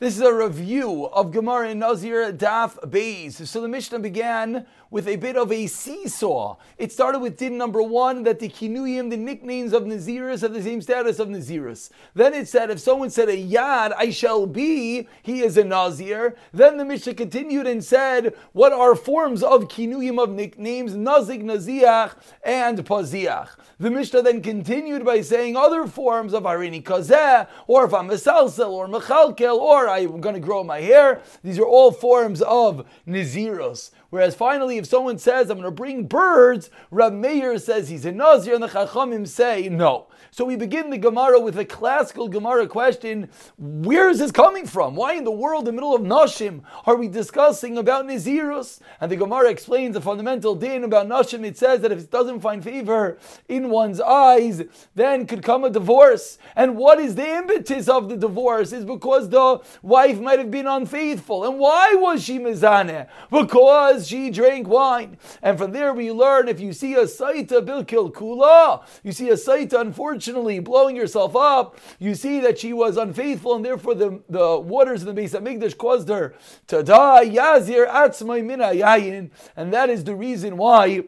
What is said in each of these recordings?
This is a review of Gemara in Nazir Daf Beis. So the Mishnah began with a bit of a seesaw. It started with din number one that the kinuyim, the nicknames of Naziris, have the same status of Naziris. Then it said if someone said a yad, I shall be, he is a Nazir. Then the Mishnah continued and said, what are forms of kinuyim of nicknames? Nazik, Naziach, and Paziach. The Mishnah then continued by saying other forms of Harini Kazeh, or if I'm a Salsel, or Mechalkel, or I'm going to grow my hair. These are all forms of Naziros. Whereas finally, if someone says, I'm going to bring birds, Rab Meir says he's a Nazir, and the Chachamim say no. So we begin the Gemara with a classical Gemara question Where is this coming from? Why in the world, in the middle of Nashim, are we discussing about Nazirus? And the Gemara explains the fundamental din about Nashim. It says that if it doesn't find favor in one's eyes, then could come a divorce. And what is the impetus of the divorce? Is because the wife might have been unfaithful. And why was she Mizaneh? Because she drank wine. And from there we learn if you see a Saita Bilkil Kula, you see a Saita unfortunately blowing yourself up, you see that she was unfaithful and therefore the, the waters in the base of Mikdash caused her to die. Yazir Atzmai Mina Yayin. And that is the reason why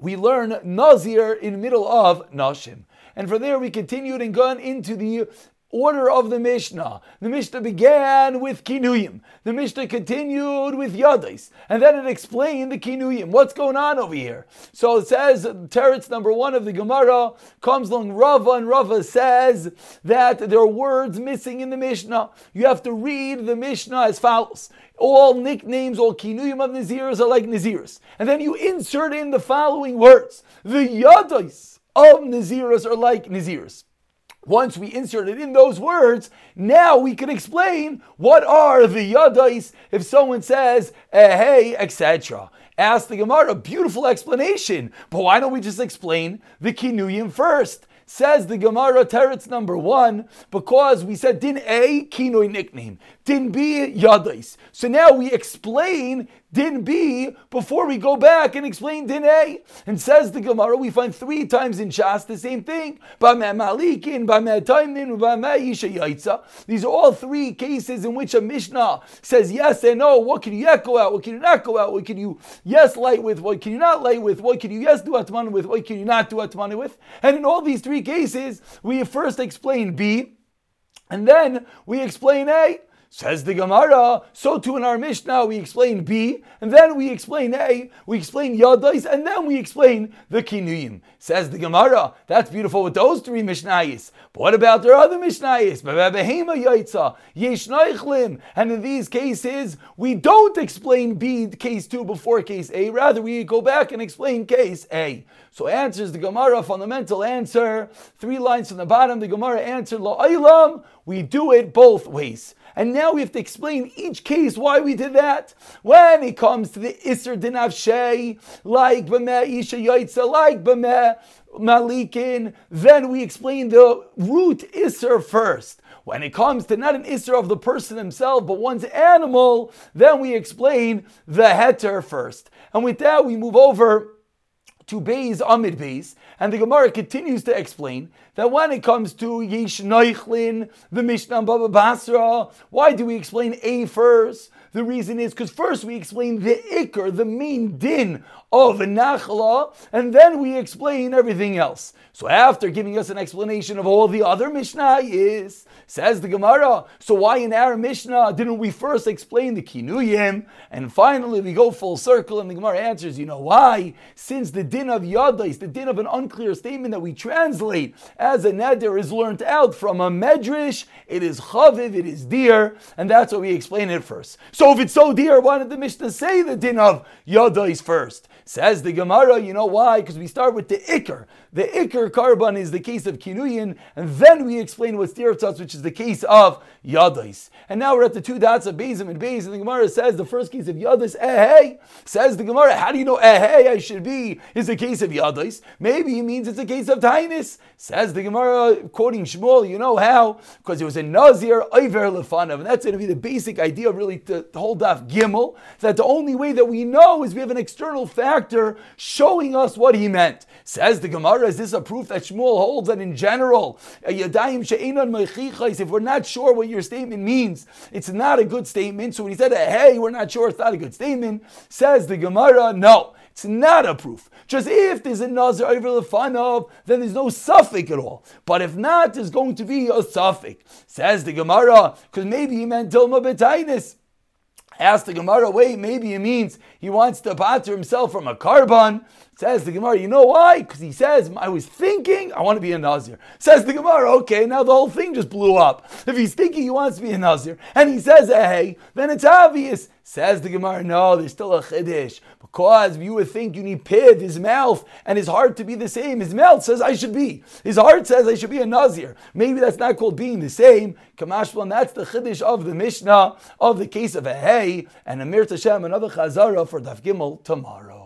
we learn Nazir in middle of Nashim. And from there we continued and gone into the order of the Mishnah. The Mishnah began with Kinuyim. The Mishnah continued with Yadis. And then it explained the Kinuyim. What's going on over here? So it says, Teretz number one of the Gemara comes along Rava, and Rava says that there are words missing in the Mishnah. You have to read the Mishnah as follows. All nicknames, all kinuyim of Naziris are like Naziris. And then you insert in the following words. The Yadis of Naziris are like Naziris. Once we insert it in those words, now we can explain what are the yadais if someone says, eh, hey, etc. Ask the Gemara, beautiful explanation, but why don't we just explain the kinuyim first? Says the Gemara Teretz number one, because we said din A, kinoi nickname, din B, yadais. So now we explain din B before we go back and explain din A. And says the Gemara, we find three times in Shas the same thing. These are all three cases in which a Mishnah says yes and no. What can you yet go out? What can you not go out? What can you yes light with? What can you not light with? What can you yes do atman with? What can you not do atman with? And in all these three cases, we first explain B, and then we explain A. Says the Gemara, so too in our Mishnah we explain B, and then we explain A, we explain Yadais, and then we explain the Kinuyim. Says the Gemara, that's beautiful with those three Mishnayis. But what about their other Mishnayis? And in these cases, we don't explain B, case 2 before case A, rather we go back and explain case A. So answers the Gemara, fundamental answer, three lines from the bottom, the Gemara answered, La'aylam, we do it both ways. And now we have to explain each case why we did that. When it comes to the Isser Dinavshay, like B'meh Isha Yaitza, like B'meh Madlikin, then we explain the root Isser first. When it comes to not an Isser of the person himself, but one's animal, then we explain the Heter first. And with that, we move over to Beis Amid Beis, and the Gemara continues to explain that when it comes to Yish Neichlin, the Mishnah Baba Basra, why do we explain A first? The reason is because first we explain the Iker, the main din of Nachla, and then we explain everything else. So after giving us an explanation of all the other Mishnah is, says the Gemara, so why in our Mishnah didn't we first explain the Kinuyim? And finally we go full circle and the Gemara answers, you know why? Since the din of Yadais, the din of an unclear statement that we translate as a neder is learned out from a medrash, it is chaviv, it is dear, and that's why we explain it first. So if it's so dear, why did the Mishnah say the din of Yadais first? Says the Gemara, you know why? Because we start with the Iker. The Iker carbon is the case of Kinuyin, and then we explain what's Tirtzatz, which is the case of Yadais. And now we're at the two dots of Bezim and Bez, and the Gemara says the first case of Yadais, eh Says the Gemara, how do you know eh I should be is the case of Yadais? Maybe it means it's a case of Tainis. Says the Gemara, quoting Shmuel, you know how? Because it was a Nazir Iver Lefanav, and that's going to be the basic idea really to hold off gimel that the only way that we know is we have an external factor showing us what he meant. Says the Gemara, is this a proof that Shmuel holds that in general, if we're not sure what your statement means, it's not a good statement. So when he said, uh, hey, we're not sure, it's not a good statement, says the Gemara, no. It's not a proof. Just if there's a nazar over the fun of, then there's no suffix at all. But if not, there's going to be a suffix. Says the Gemara, because maybe he meant Dilma Betainis. Ask the Gemara, wait, maybe it means he wants to batter himself from a carbon. Says the Gemara, you know why? Because he says, I was thinking I want to be a Nazir. Says the Gemara, okay, now the whole thing just blew up. If he's thinking he wants to be a Nazir, and he says, hey, then it's obvious. Says the Gemara, no, there's still a Chiddush. Because you would think you need pid, his mouth, and his heart to be the same. His mouth says, I should be. His heart says, I should be a Nazir. Maybe that's not called being the same. Kamashlan, that's the Chiddush of the Mishnah, of the case of a Hay, and a Amir Tashem, another Chazara for Daf Gimel tomorrow.